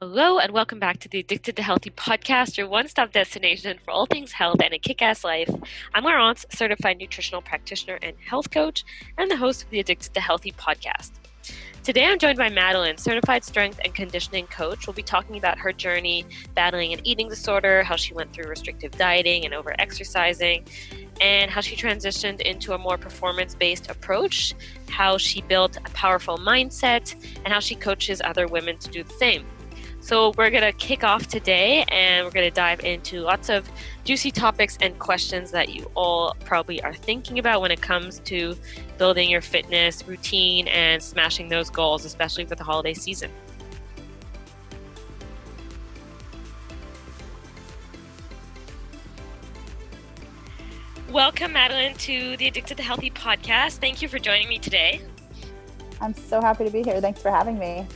Hello, and welcome back to the Addicted to Healthy podcast, your one stop destination for all things health and a kick ass life. I'm Laurence, certified nutritional practitioner and health coach, and the host of the Addicted to Healthy podcast. Today, I'm joined by Madeline, certified strength and conditioning coach. We'll be talking about her journey battling an eating disorder, how she went through restrictive dieting and over exercising, and how she transitioned into a more performance based approach, how she built a powerful mindset, and how she coaches other women to do the same. So, we're going to kick off today and we're going to dive into lots of juicy topics and questions that you all probably are thinking about when it comes to building your fitness routine and smashing those goals, especially for the holiday season. Welcome, Madeline, to the Addicted to Healthy podcast. Thank you for joining me today. I'm so happy to be here. Thanks for having me.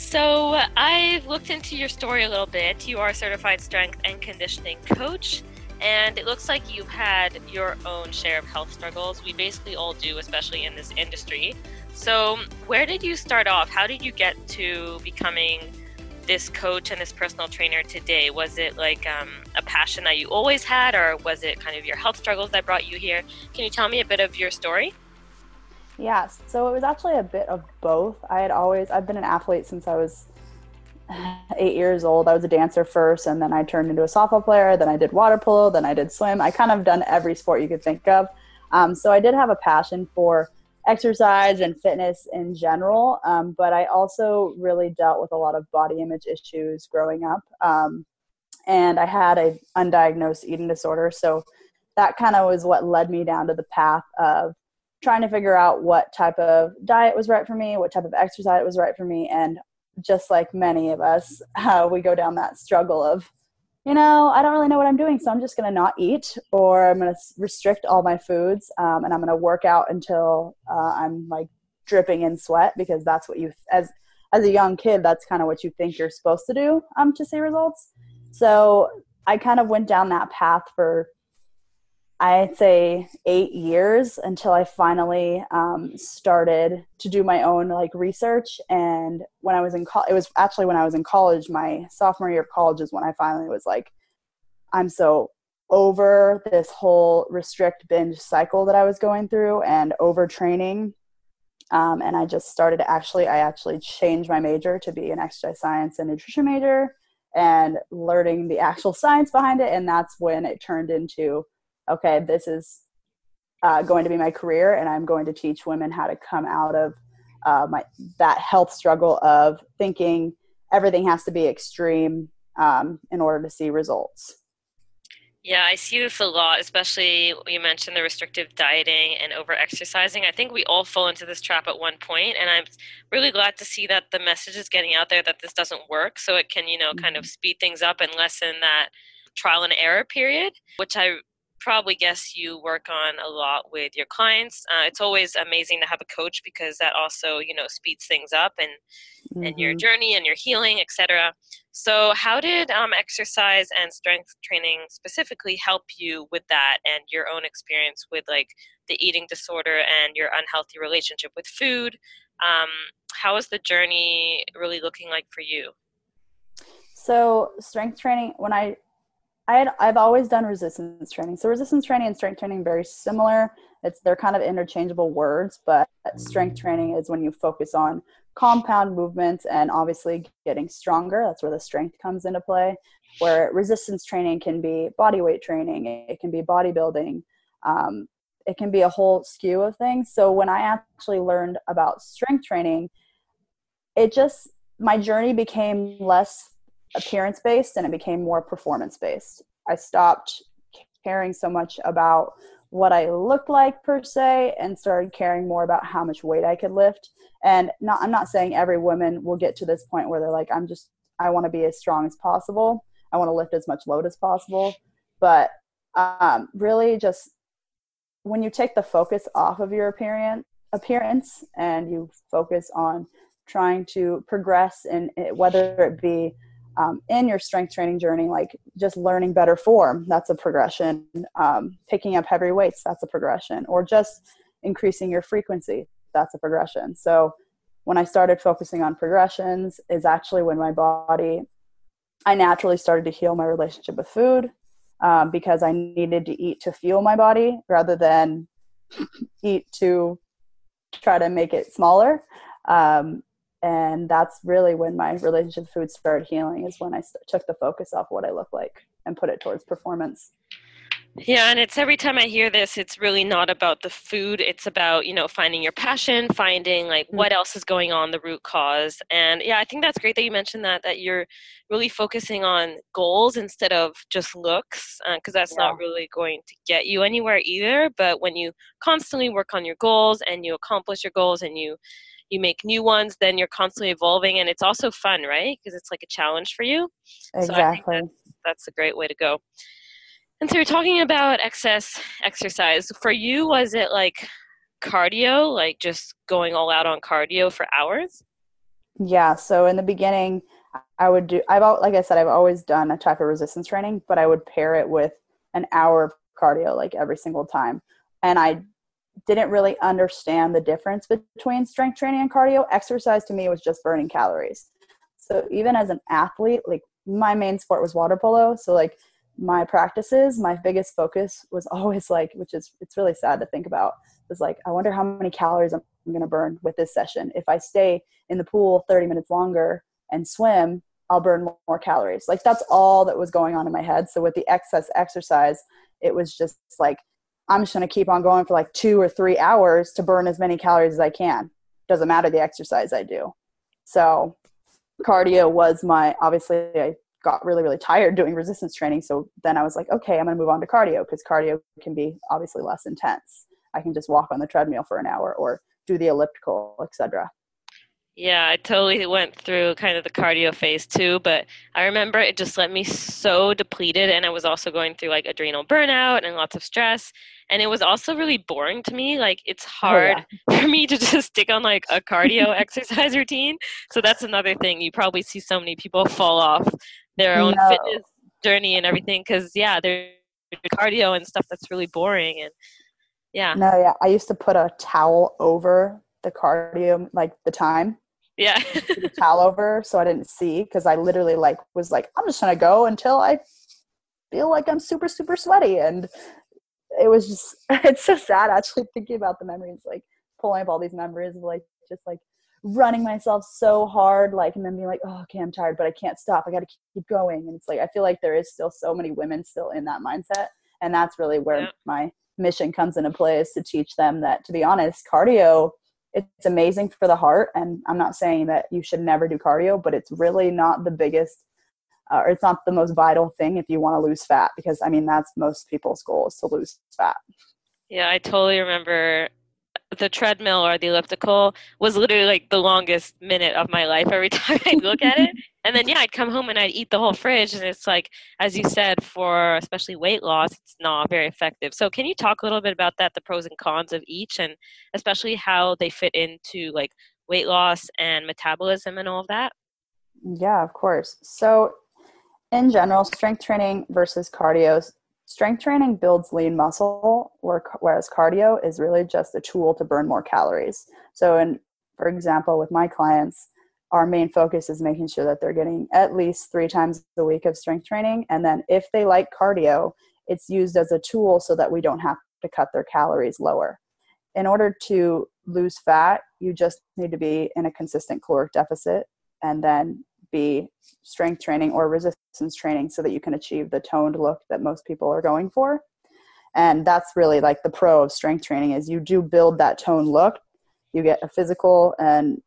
So, I've looked into your story a little bit. You are a certified strength and conditioning coach, and it looks like you've had your own share of health struggles. We basically all do, especially in this industry. So, where did you start off? How did you get to becoming this coach and this personal trainer today? Was it like um, a passion that you always had, or was it kind of your health struggles that brought you here? Can you tell me a bit of your story? Yeah, so it was actually a bit of both. I had always I've been an athlete since I was eight years old. I was a dancer first, and then I turned into a softball player. Then I did water polo. Then I did swim. I kind of done every sport you could think of. Um, so I did have a passion for exercise and fitness in general, um, but I also really dealt with a lot of body image issues growing up, um, and I had a undiagnosed eating disorder. So that kind of was what led me down to the path of trying to figure out what type of diet was right for me, what type of exercise was right for me. And just like many of us, uh, we go down that struggle of, you know, I don't really know what I'm doing, so I'm just going to not eat or I'm going to restrict all my foods um, and I'm going to work out until uh, I'm like dripping in sweat because that's what you, as, as a young kid, that's kind of what you think you're supposed to do um, to see results. So I kind of went down that path for I'd say eight years until I finally um, started to do my own like research. And when I was in college, it was actually when I was in college, my sophomore year of college is when I finally was like, I'm so over this whole restrict binge cycle that I was going through and overtraining. Um, and I just started actually, I actually changed my major to be an exercise science and nutrition major and learning the actual science behind it. And that's when it turned into okay, this is uh, going to be my career, and I'm going to teach women how to come out of uh, my that health struggle of thinking everything has to be extreme um, in order to see results. Yeah, I see this a lot, especially you mentioned the restrictive dieting and over exercising. I think we all fall into this trap at one point, and I'm really glad to see that the message is getting out there that this doesn't work, so it can, you know, kind of mm-hmm. speed things up and lessen that trial and error period, which I probably guess you work on a lot with your clients. Uh, it's always amazing to have a coach because that also, you know, speeds things up and mm-hmm. and your mm-hmm. journey and your healing, etc. So, how did um, exercise and strength training specifically help you with that and your own experience with like the eating disorder and your unhealthy relationship with food? Um, how is the journey really looking like for you? So, strength training, when I I had, I've always done resistance training. So resistance training and strength training very similar. It's they're kind of interchangeable words, but strength training is when you focus on compound movements and obviously getting stronger. That's where the strength comes into play. Where resistance training can be body weight training, it can be bodybuilding, um, it can be a whole skew of things. So when I actually learned about strength training, it just my journey became less appearance based and it became more performance based. I stopped caring so much about what I looked like per se and started caring more about how much weight I could lift. And not I'm not saying every woman will get to this point where they're like, I'm just I want to be as strong as possible. I want to lift as much load as possible. But um, really just when you take the focus off of your appearance appearance and you focus on trying to progress and whether it be um, in your strength training journey, like just learning better form, that's a progression. Um, picking up heavy weights, that's a progression. Or just increasing your frequency, that's a progression. So when I started focusing on progressions is actually when my body, I naturally started to heal my relationship with food um, because I needed to eat to fuel my body rather than eat to try to make it smaller. Um, and that's really when my relationship with food started healing is when I st- took the focus off what I look like and put it towards performance. Yeah, and it's every time I hear this, it's really not about the food. It's about, you know, finding your passion, finding like mm-hmm. what else is going on, the root cause. And yeah, I think that's great that you mentioned that, that you're really focusing on goals instead of just looks, because uh, that's yeah. not really going to get you anywhere either. But when you constantly work on your goals and you accomplish your goals and you, you make new ones, then you're constantly evolving. And it's also fun, right? Because it's like a challenge for you. Exactly. So that's, that's a great way to go. And so you're talking about excess exercise. For you, was it like cardio, like just going all out on cardio for hours? Yeah. So in the beginning, I would do, I've, like I said, I've always done a type of resistance training, but I would pair it with an hour of cardio like every single time. And I didn't really understand the difference between strength training and cardio. Exercise to me was just burning calories. So even as an athlete, like my main sport was water polo. So like my practices, my biggest focus was always like, which is it's really sad to think about, was like, I wonder how many calories I'm going to burn with this session. If I stay in the pool 30 minutes longer and swim, I'll burn more calories. Like that's all that was going on in my head. So with the excess exercise, it was just like, I'm just going to keep on going for like two or three hours to burn as many calories as I can. Doesn't matter the exercise I do. So cardio was my obviously I got really really tired doing resistance training so then i was like okay i'm going to move on to cardio because cardio can be obviously less intense i can just walk on the treadmill for an hour or do the elliptical etc yeah, I totally went through kind of the cardio phase too, but I remember it just left me so depleted and I was also going through like adrenal burnout and lots of stress and it was also really boring to me. Like it's hard oh, yeah. for me to just stick on like a cardio exercise routine. So that's another thing. You probably see so many people fall off their own no. fitness journey and everything because yeah, they're cardio and stuff that's really boring and yeah. No, yeah. I used to put a towel over the cardio like the time yeah the towel over so i didn't see because i literally like was like i'm just gonna go until i feel like i'm super super sweaty and it was just it's so sad actually thinking about the memories like pulling up all these memories of like just like running myself so hard like and then being like oh okay i'm tired but i can't stop i gotta keep going and it's like i feel like there is still so many women still in that mindset and that's really where yeah. my mission comes into play is to teach them that to be honest cardio it's amazing for the heart and i'm not saying that you should never do cardio but it's really not the biggest uh, or it's not the most vital thing if you want to lose fat because i mean that's most people's goal is to lose fat. Yeah i totally remember the treadmill or the elliptical was literally like the longest minute of my life every time I look at it. And then yeah, I'd come home and I'd eat the whole fridge and it's like as you said for especially weight loss, it's not very effective. So can you talk a little bit about that the pros and cons of each and especially how they fit into like weight loss and metabolism and all of that? Yeah, of course. So in general, strength training versus cardio strength training builds lean muscle whereas cardio is really just a tool to burn more calories. So in for example with my clients our main focus is making sure that they're getting at least three times a week of strength training and then if they like cardio it's used as a tool so that we don't have to cut their calories lower. In order to lose fat you just need to be in a consistent caloric deficit and then be strength training or resistance training so that you can achieve the toned look that most people are going for. And that's really like the pro of strength training is you do build that tone look. You get a physical and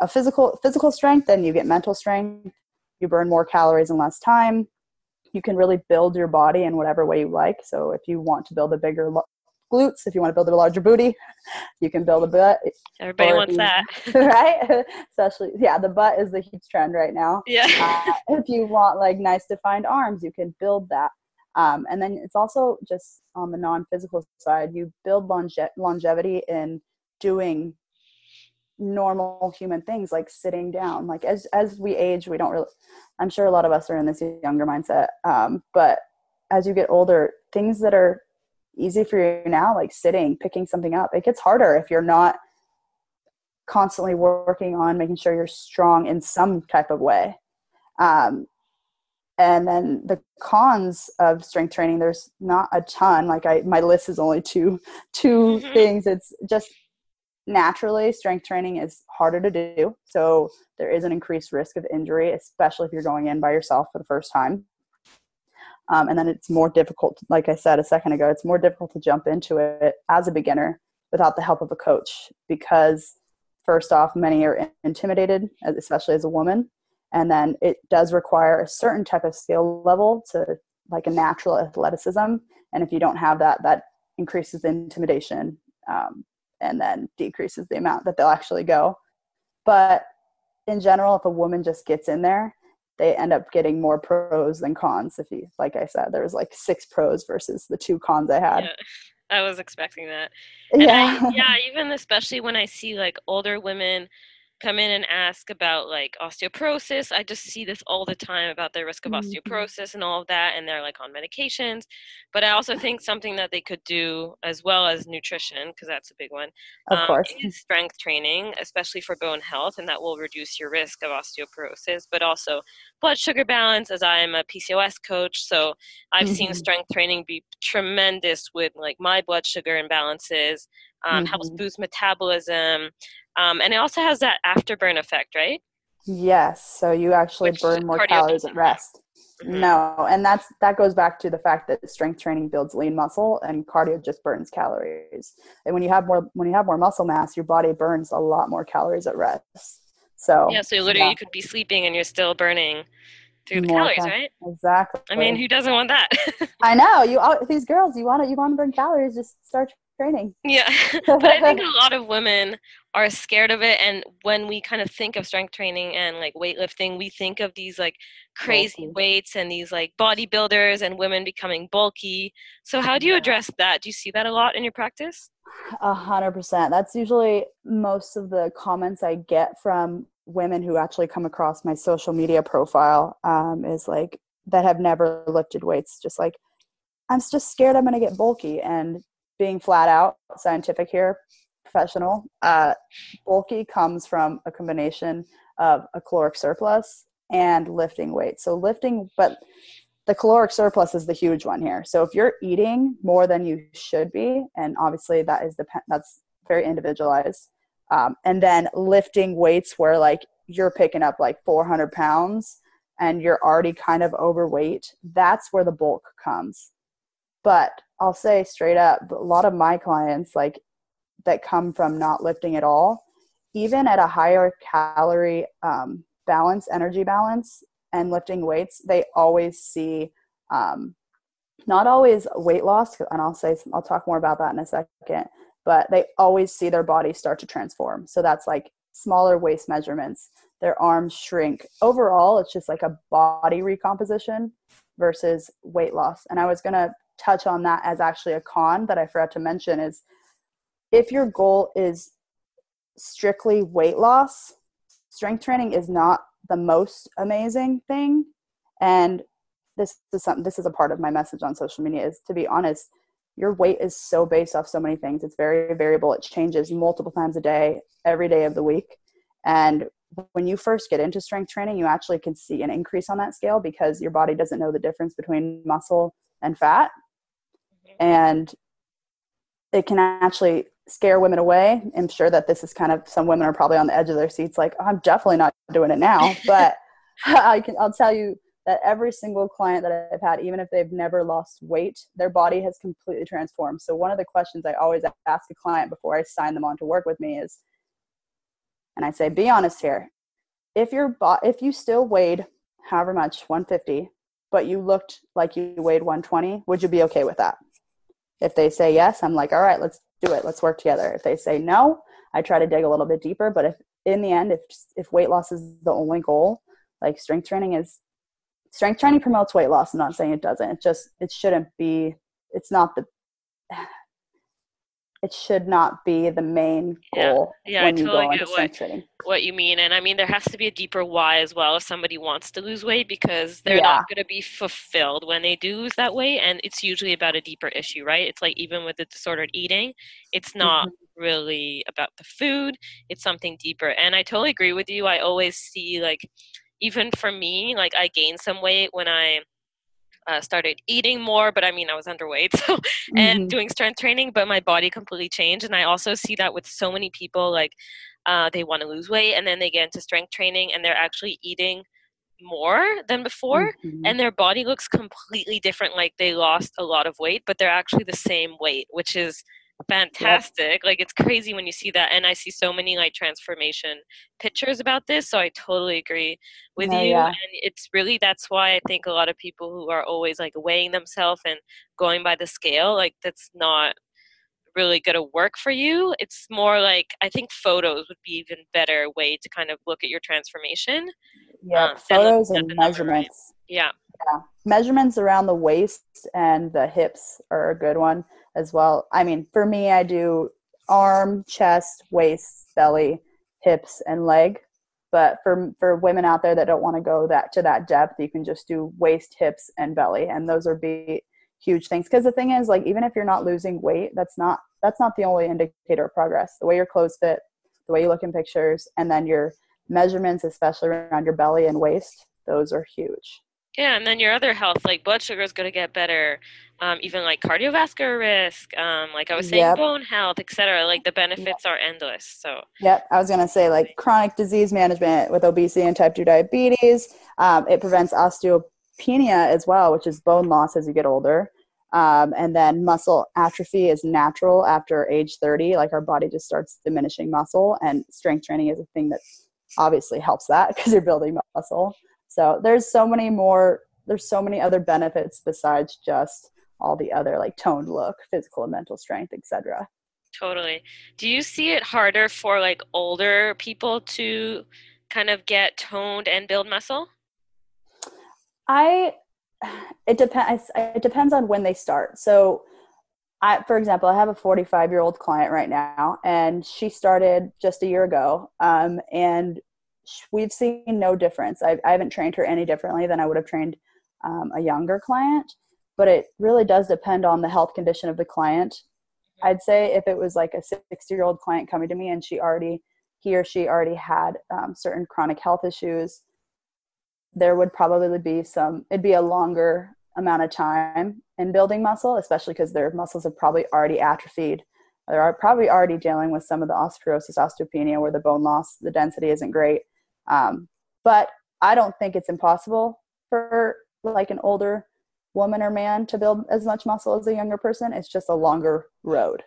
a physical physical strength and you get mental strength. You burn more calories in less time. You can really build your body in whatever way you like. So if you want to build a bigger glutes. If you want to build a larger booty, you can build a butt. Everybody wants you, that, right? Especially, yeah, the butt is the huge trend right now. Yeah. uh, if you want like nice defined arms, you can build that. Um, and then it's also just on the non-physical side, you build longe- longevity in doing normal human things like sitting down. Like as as we age, we don't really. I'm sure a lot of us are in this younger mindset, um, but as you get older, things that are easy for you now, like sitting, picking something up. It gets harder if you're not constantly working on making sure you're strong in some type of way. Um, and then the cons of strength training, there's not a ton. Like I, my list is only two, 2 mm-hmm. things. It's just naturally strength training is harder to do. So there is an increased risk of injury, especially if you're going in by yourself for the first time. Um, and then it's more difficult, like I said a second ago, it's more difficult to jump into it as a beginner without the help of a coach because first off many are intimidated especially as a woman. And then it does require a certain type of skill level to like a natural athleticism. And if you don't have that that increases the intimidation um, and then decreases the amount that they'll actually go. But in general if a woman just gets in there they end up getting more pros than cons if you like i said there was like six pros versus the two cons i had yeah. I was expecting that. And yeah. I, yeah, even especially when I see like older women come in and ask about like osteoporosis. I just see this all the time about the risk of mm-hmm. osteoporosis and all of that, and they're like on medications. But I also think something that they could do as well as nutrition, because that's a big one, of um, course, is strength training, especially for bone health, and that will reduce your risk of osteoporosis. But also blood sugar balance, as I am a PCOS coach, so I've mm-hmm. seen strength training be tremendous with like my blood sugar imbalances. Um, mm-hmm. Helps boost metabolism. Um, and it also has that afterburn effect, right? Yes. So you actually Which burn more calories at rest. Mm-hmm. No, and that's that goes back to the fact that strength training builds lean muscle and cardio just burns calories. And when you have more when you have more muscle mass, your body burns a lot more calories at rest. So Yeah, so literally yeah. you could be sleeping and you're still burning through the calories, cal- right? Exactly. I mean, who doesn't want that? I know. You all, these girls, you want to you want to burn calories, just start training. Yeah. but I think a lot of women are scared of it and when we kind of think of strength training and like weightlifting, we think of these like crazy weights and these like bodybuilders and women becoming bulky. So how do you address that? Do you see that a lot in your practice? A hundred percent. That's usually most of the comments I get from women who actually come across my social media profile um, is like that have never lifted weights just like i'm just scared i'm going to get bulky and being flat out scientific here, professional, uh, bulky comes from a combination of a caloric surplus and lifting weight. So lifting, but the caloric surplus is the huge one here. So if you're eating more than you should be, and obviously that is depend that's very individualized. Um, and then lifting weights where like you're picking up like 400 pounds and you're already kind of overweight, that's where the bulk comes. But I'll say straight up, a lot of my clients, like that come from not lifting at all, even at a higher calorie um, balance, energy balance, and lifting weights, they always see um, not always weight loss, and I'll say I'll talk more about that in a second. But they always see their body start to transform. So that's like smaller waist measurements, their arms shrink. Overall, it's just like a body recomposition versus weight loss. And I was gonna touch on that as actually a con that I forgot to mention is if your goal is strictly weight loss, strength training is not the most amazing thing. And this is something this is a part of my message on social media is to be honest, your weight is so based off so many things. It's very variable. It changes multiple times a day, every day of the week. And when you first get into strength training, you actually can see an increase on that scale because your body doesn't know the difference between muscle and fat and it can actually scare women away. I'm sure that this is kind of some women are probably on the edge of their seats, like oh, I'm definitely not doing it now. But I can I'll tell you that every single client that I've had, even if they've never lost weight, their body has completely transformed. So one of the questions I always ask a client before I sign them on to work with me is, and I say, be honest here. If your bo- if you still weighed however much, 150, but you looked like you weighed 120, would you be okay with that? If they say yes, I'm like, all right, let's do it. Let's work together. If they say no, I try to dig a little bit deeper. But if in the end, if if weight loss is the only goal, like strength training is strength training promotes weight loss. I'm not saying it doesn't. It just it shouldn't be. It's not the. It should not be the main goal yeah, yeah when I you totally go into strength what, training. what you mean. And I mean, there has to be a deeper why as well if somebody wants to lose weight because they're Yeah. not going to be fulfilled when they do lose that weight. And it's usually about a deeper issue, right? It's like even with the disordered eating, it's not mm-hmm. really about the food, it's something deeper. And I totally agree with you. I always see, like, even for me, like, I gained some weight when I. Uh, started eating more, but I mean, I was underweight, so and Mhm. doing strength training, but my body completely changed. And I also see that with so many people, like uh, they want to lose weight and then they get into strength training and they're actually eating more than before, Mhm. and their body looks completely different. Like they lost a lot of weight, but they're actually the same weight, which is fantastic. Like it's crazy when you see that. And I see so many like transformation pictures about this. So I totally agree with Oh, you. yeah. And it's really that's why I think a lot of people who are always like weighing themselves and going by the scale, like that's not really going to work for you. It's more like I think photos would be even better way to kind of look at your transformation. yeah, um, photos and the number, right? measurements. Yeah. measurements around the waist and the hips are a good one as well. I mean, for me, I do arm, chest, waist, belly, hips, and leg. But for for women out there that don't want to go that to that depth, you can just do waist, hips, and belly, and those are be huge things. Because the thing is, like, even if you're not losing weight, that's not that's not the only indicator of progress. The way your clothes fit, the way you look in pictures, and then your measurements, especially around your belly and waist, those are huge. Yeah, and then your other health, like blood sugar, is going to get better. Um, even like cardiovascular risk, um, like I was saying, Yep. bone health, etc. Like the benefits are endless. So Yep, I was gonna say like chronic disease management with obesity and type two diabetes. Um, it prevents osteopenia as well, which is bone loss as you get older. Um, and then muscle atrophy is natural after age 30. Like our body just starts diminishing muscle, and strength training is a thing that obviously helps that because you're building muscle. So there's so many more. There's so many other benefits besides just all the other like toned look, physical and mental strength, etc. totally. Do you see it harder for like older people to kind of get toned and build muscle? I it depends it depends on when they start. So I for example, I have a 45 year old client right now and she started just a year ago um, and we've seen no difference. I, I haven't trained her any differently than I would have trained um, a younger client, but it really does depend on the health condition of the client. I'd say if it was like a 60 year old client coming to me and she already he or she already had um, certain chronic health issues there would probably be some it'd be a longer amount of time in building muscle especially because their muscles have probably already atrophied they're probably already dealing with some of the osteoporosis osteopenia where the bone loss the density isn't great um, but i don't think it's impossible for like an older woman or man to build as much muscle as a younger person it's just a longer road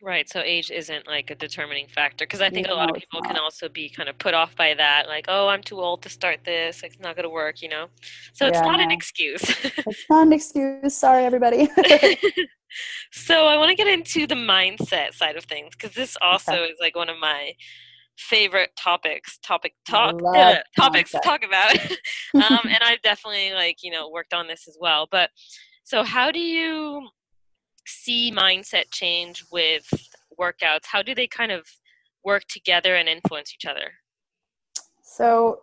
Right. So age isn't like a determining factor because I think a lot of it's people can also be kind of put off by that, like, oh, I'm too old to start this. It's not going to work, you know? So it's Yeah, not an excuse. it's not an excuse sorry everybody so I want to get into the mindset side of things because this also is like one of my favorite topics topic talk uh, topics to talk about um, and i've definitely like you know worked on this as well but so how do you see mindset change with workouts how do they kind of work together and influence each other So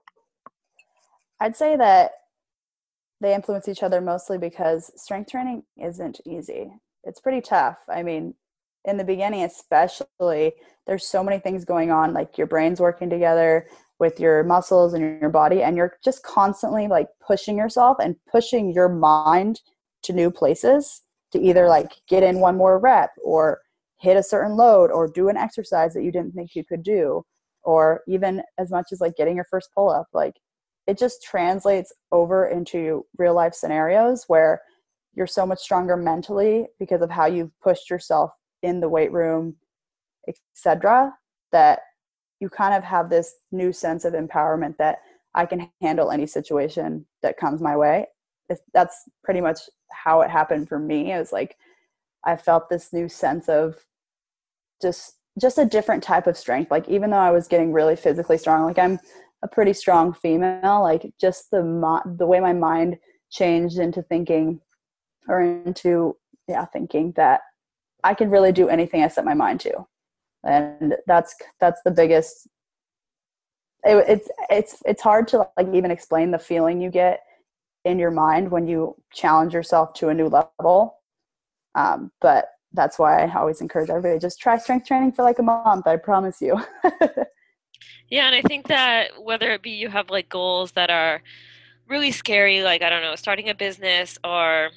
I'd say that they influence each other mostly because strength training isn't easy. It's pretty tough. I mean, in the beginning, especially, there's so many things going on, like your brain's working together with your muscles and your body, and you're just constantly like pushing yourself and pushing your mind to new places to either like get in one more rep or hit a certain load or do an exercise that you didn't think you could do or even as much as like getting your first pull up like it just translates over into real life scenarios where you're so much stronger mentally because of how you've pushed yourself in the weight room etc that you kind of have this new sense of empowerment that i can handle any situation that comes my way. That's pretty much how it happened for me it was like i felt this new sense of just just a different type of strength. Like even though i was getting really physically strong like i'm a pretty strong female like just the mo- the way my mind changed into thinking or into yeah thinking that I can really do anything I set my mind to. And that's that's the biggest it, it's it's it's hard to like even explain the feeling you get in your mind when you challenge yourself to a new level. Um, but that's why I always encourage everybody just try strength training for like a month. I promise you. yeah, and I think that whether it be you have like goals that are really scary, like I don't know, starting a business or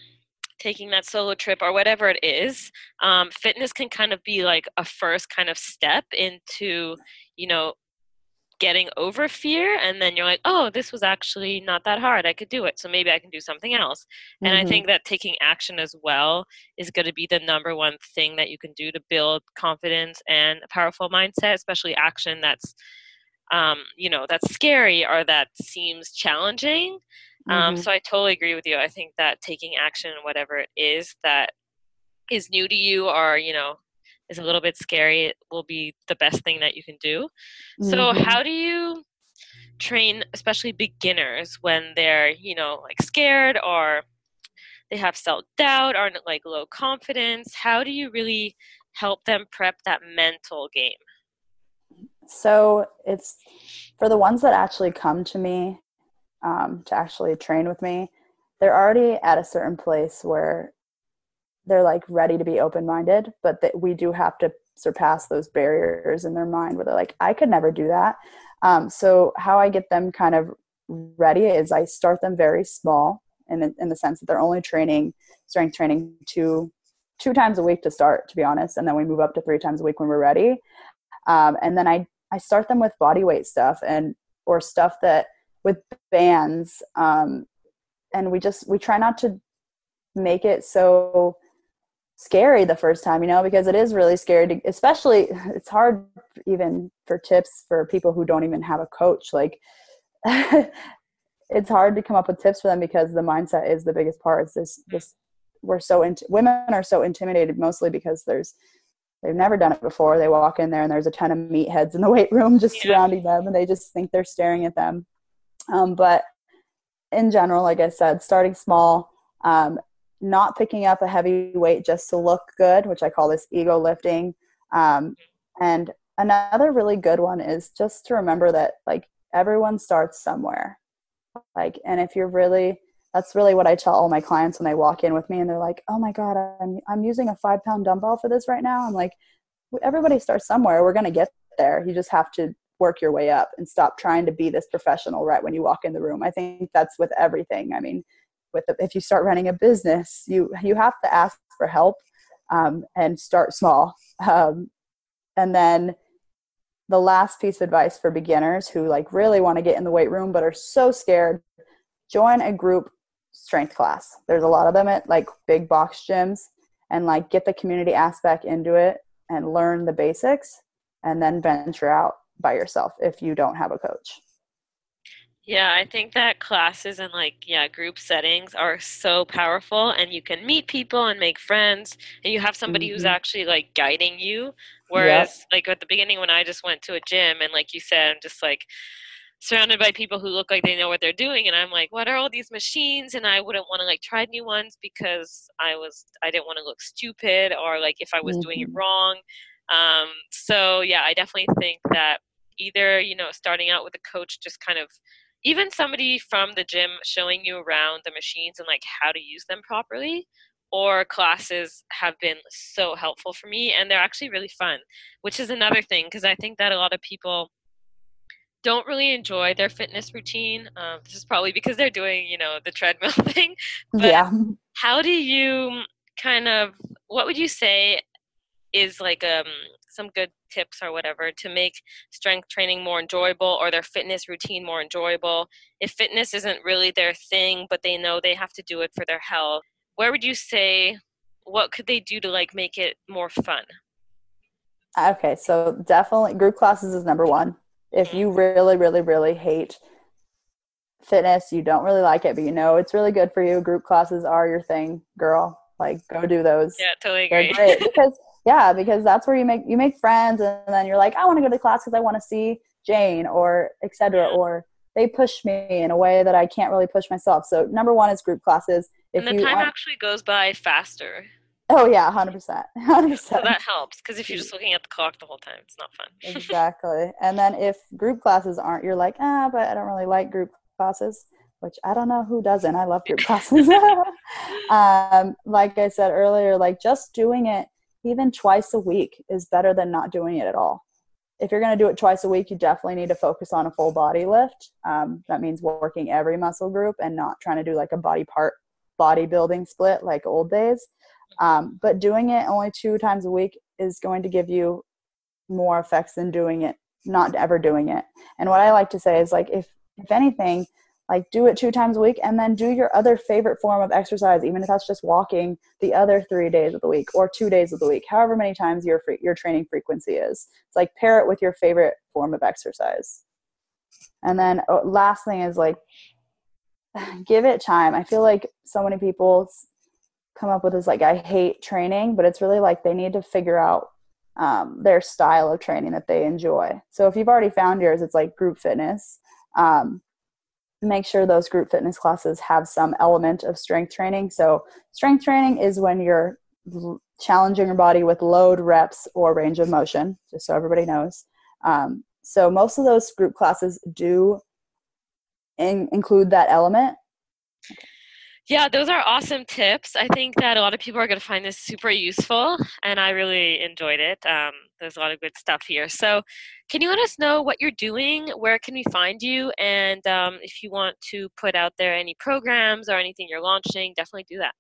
taking that solo trip or whatever it is, um, fitness can kind of be like a first kind of step into, you know, getting over fear and then you're like oh this was actually not that hard i could do it so maybe i can do something else mm-hmm. and i mm-hmm. think that taking action as well is going to be the number one thing that you can do to build confidence and a powerful mindset especially action that's um, you know that's scary or that seems challenging um, mm-hmm. so i totally agree with you i think that taking action whatever it is that is new to you or you know is a little bit scary, it will be the best thing that you can do. Mm-hmm. So, how do you train, especially beginners, when they're, you know, like scared or they have self doubt or like low confidence? How do you really help them prep that mental game? So, it's for the ones that actually come to me um, to actually train with me, they're already at a certain place where they're like ready to be open minded, but that we do have to surpass those barriers in their mind where they're like, I could never do that. Um, so how I get them kind of ready is I start them very small in in the sense that they're only training strength training two two times a week to start, to be honest, and then we move up to three times a week when we're ready. Um, and then I I start them with body weight stuff and or stuff that with bands. Um, and we just we try not to make it so scary the first time, you know, because it is really scary to, especially, it's hard even for tips for people who don't even have a coach. Like, it's hard to come up with tips for them because the mindset is the biggest part. It's this, this, we're so, into, women are so intimidated mostly because there's, they've never done it before. They walk in there and there's a ton of meatheads in the weight room just yeah. surrounding them and they just think they're staring at them. Um, but in general, like I said, starting small, um, not picking up a heavy weight just to look good, which I call this ego lifting. Um, and another really good one is just to remember that like everyone starts somewhere. Like, and if you're really, that's really what I tell all my clients when they walk in with me and they're like, oh my God, I'm, I'm using a five pound dumbbell for this right now. I'm like, everybody starts somewhere. We're going to get there. You just have to work your way up and stop trying to be this professional right when you walk in the room. I think that's with everything. I mean, with the, if you start running a business you you have to ask for help um, and start small um, and then the last piece of advice for beginners who like really want to get in the weight room but are so scared join a group strength class there's a lot of them at like big box gyms and like get the community aspect into it and learn the basics and then venture out by yourself if you don't have a coach yeah, I think that classes and like yeah, group settings are so powerful and you can meet people and make friends and you have somebody mm-hmm. who's actually like guiding you. Whereas yep. like at the beginning when I just went to a gym and like you said, I'm just like surrounded by people who look like they know what they're doing and I'm like, what are all these machines? And I wouldn't want to like try new ones because I was I didn't want to look stupid or like if I was mm-hmm. doing it mm-hmm. wrong. Um so yeah, I definitely think that either, you know, starting out with a coach just kind of even somebody from the gym showing you around the machines and like how to use them properly or classes have been so helpful for me and they're actually really fun which is another thing because i think that a lot of people don't really enjoy their fitness routine um, this is probably because they're doing you know the treadmill thing but yeah. how do you kind of what would you say is like um some good tips or whatever to make strength training more enjoyable or their fitness routine more enjoyable. If fitness isn't really their thing but they know they have to do it for their health where would you say what could they do to like make it more fun? Okay so definitely group classes is number one. If you mm-hmm. really really really hate fitness you don't really like it but you know it's really good for you group classes are your thing girl. Like go do those. Yeah totally agree. because yeah because that's where you make you make friends and then you're like i want to go to class because i want to see jane or etc or they push me in a way that i can't really push myself so number one is group classes if and the time actually goes by faster Oh yeah, hundred percent, 100% So that helps because if you're just looking at the clock the whole time, it's not fun. Exactly. And then if group classes aren't, you're like, ah, but I don't really like group classes, which I don't know who doesn't. I love group classes. um, like I said earlier, like just doing it even twice a week is better than not doing it at all. If you're going to do it twice a week, you definitely need to focus on a full body lift. Um, that means working every muscle group and not trying to do like a body part bodybuilding split like old days. Um, but doing it only two times a week is going to give you more effects than doing it not ever doing it. And what I like to say is like if if anything, like do it two times a week and then do your other favorite form of exercise, even if that's just walking the other three days of the week or two days of the week, however many times your free, your training frequency is. It's like pair it with your favorite form of exercise. And then oh, last thing is like give it time. I feel like so many people come up with this like I hate training, but it's really like they need to figure out um, their style of training that they enjoy. So if you've already found yours, it's like group fitness. Um, make sure those group fitness classes have some element of strength training. So strength training is when you're challenging your body with load, reps, or range of motion, just so everybody knows. Um, so most of those group classes do in- include that element. Yeah, those are awesome tips. I think that a lot of people are going to find this super useful, and I really enjoyed it. Um, there's a lot of good stuff here. So, can you let us know what you're doing? Where can we find you? And um, if you want to put out there any programs or anything you're launching, definitely do that.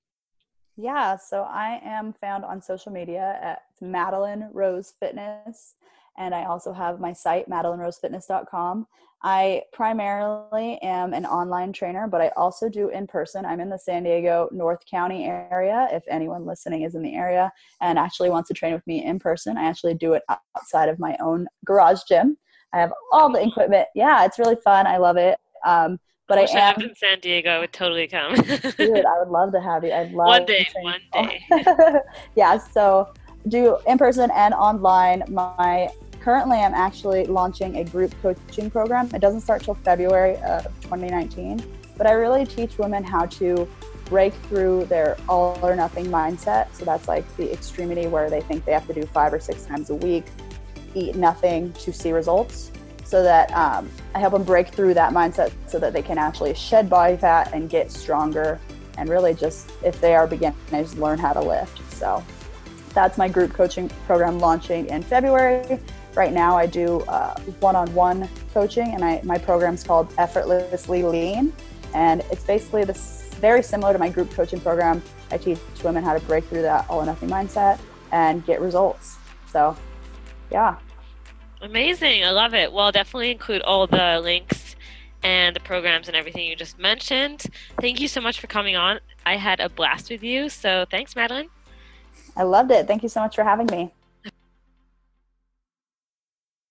Yeah, so I am found on social media at Madeline Rose Fitness, and I also have my site, madelinerosefitness.com. I primarily am an online trainer, but I also do in person. I'm in the San Diego North County area. If anyone listening is in the area and actually wants to train with me in person, I actually do it outside of my own garage gym. I have all the equipment. Yeah, it's really fun. I love it. Um, but I, I am in San Diego. I would totally come. dude, I would love to have you. I'd love one day. One day. yeah. So do in person and online. My currently i'm actually launching a group coaching program. It doesn't start till february of 2019 but i really teach women how to break through their all or nothing mindset. So that's like the extremity where they think they have to do five or six times a week eat nothing to see results so that um, i help them break through that mindset so that they can actually shed body fat and get stronger and really just if they are beginners learn how to lift. So that's my group coaching program launching in february right now I do uh, one-on-one coaching and I, my program is called Effortlessly Lean. And it's basically this very similar to my group coaching program. I teach women how to break through that all or nothing mindset and get results. So yeah. Amazing. I love it. Well, definitely include all the links and the programs and everything you just mentioned. Thank you so much for coming on. I had a blast with you. So thanks, Madeline. I loved it. Thank you so much for having me.